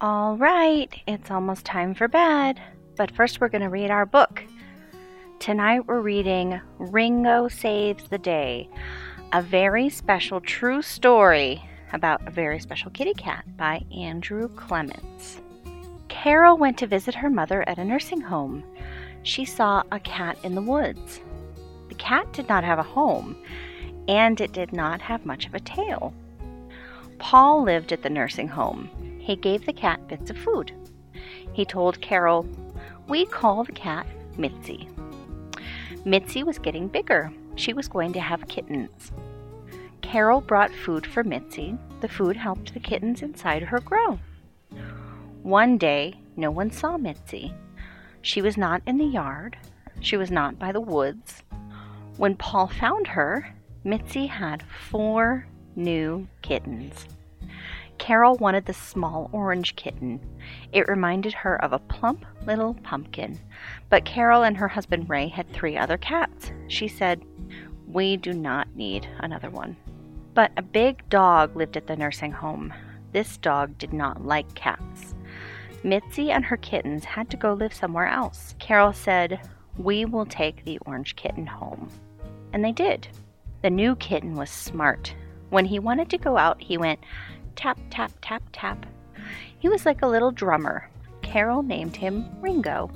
All right, it's almost time for bed. But first, we're going to read our book. Tonight, we're reading Ringo Saves the Day, a very special true story about a very special kitty cat by Andrew Clements. Carol went to visit her mother at a nursing home. She saw a cat in the woods. The cat did not have a home, and it did not have much of a tail. Paul lived at the nursing home. He gave the cat bits of food. He told Carol, We call the cat Mitzi. Mitzi was getting bigger. She was going to have kittens. Carol brought food for Mitzi. The food helped the kittens inside her grow. One day, no one saw Mitzi. She was not in the yard. She was not by the woods. When Paul found her, Mitzi had four new kittens. Carol wanted the small orange kitten. It reminded her of a plump little pumpkin. But Carol and her husband Ray had three other cats. She said, We do not need another one. But a big dog lived at the nursing home. This dog did not like cats. Mitzi and her kittens had to go live somewhere else. Carol said, We will take the orange kitten home. And they did. The new kitten was smart. When he wanted to go out, he went tap, tap, tap, tap. He was like a little drummer. Carol named him Ringo.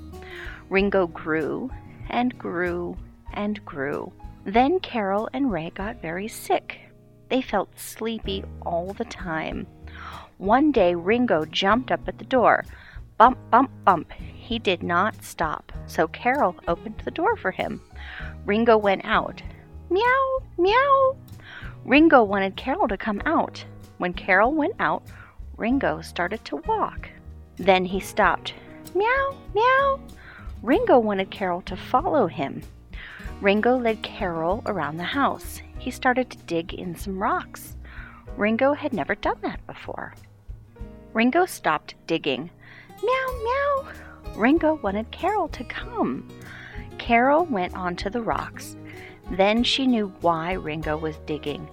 Ringo grew and grew and grew. Then Carol and Ray got very sick. They felt sleepy all the time. One day Ringo jumped up at the door. Bump, bump, bump. He did not stop, so Carol opened the door for him. Ringo went out. Meow, meow. Ringo wanted Carol to come out. When Carol went out, Ringo started to walk. Then he stopped. Meow, meow. Ringo wanted Carol to follow him. Ringo led Carol around the house. He started to dig in some rocks. Ringo had never done that before. Ringo stopped digging. Meow, meow. Ringo wanted Carol to come. Carol went onto the rocks. Then she knew why Ringo was digging.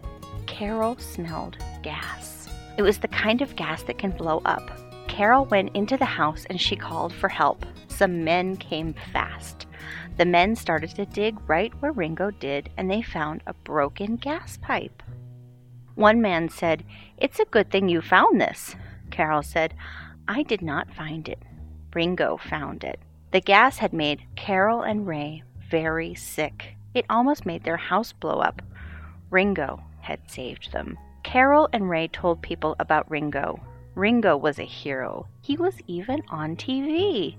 Carol smelled gas. It was the kind of gas that can blow up. Carol went into the house and she called for help. Some men came fast. The men started to dig right where Ringo did, and they found a broken gas pipe. One man said, It's a good thing you found this. Carol said, I did not find it. Ringo found it. The gas had made Carol and Ray very sick. It almost made their house blow up. Ringo had saved them. Carol and Ray told people about Ringo. Ringo was a hero. He was even on TV.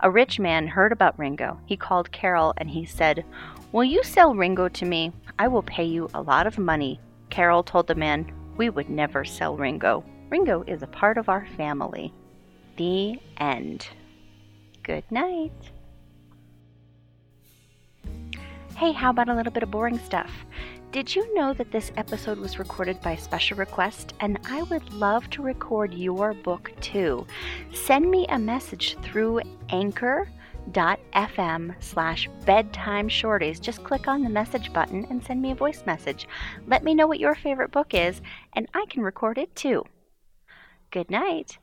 A rich man heard about Ringo. He called Carol and he said, Will you sell Ringo to me? I will pay you a lot of money. Carol told the man, We would never sell Ringo. Ringo is a part of our family. The end. Good night. Hey, how about a little bit of boring stuff? Did you know that this episode was recorded by special request? And I would love to record your book too. Send me a message through anchor.fm slash bedtime shorties. Just click on the message button and send me a voice message. Let me know what your favorite book is, and I can record it too. Good night.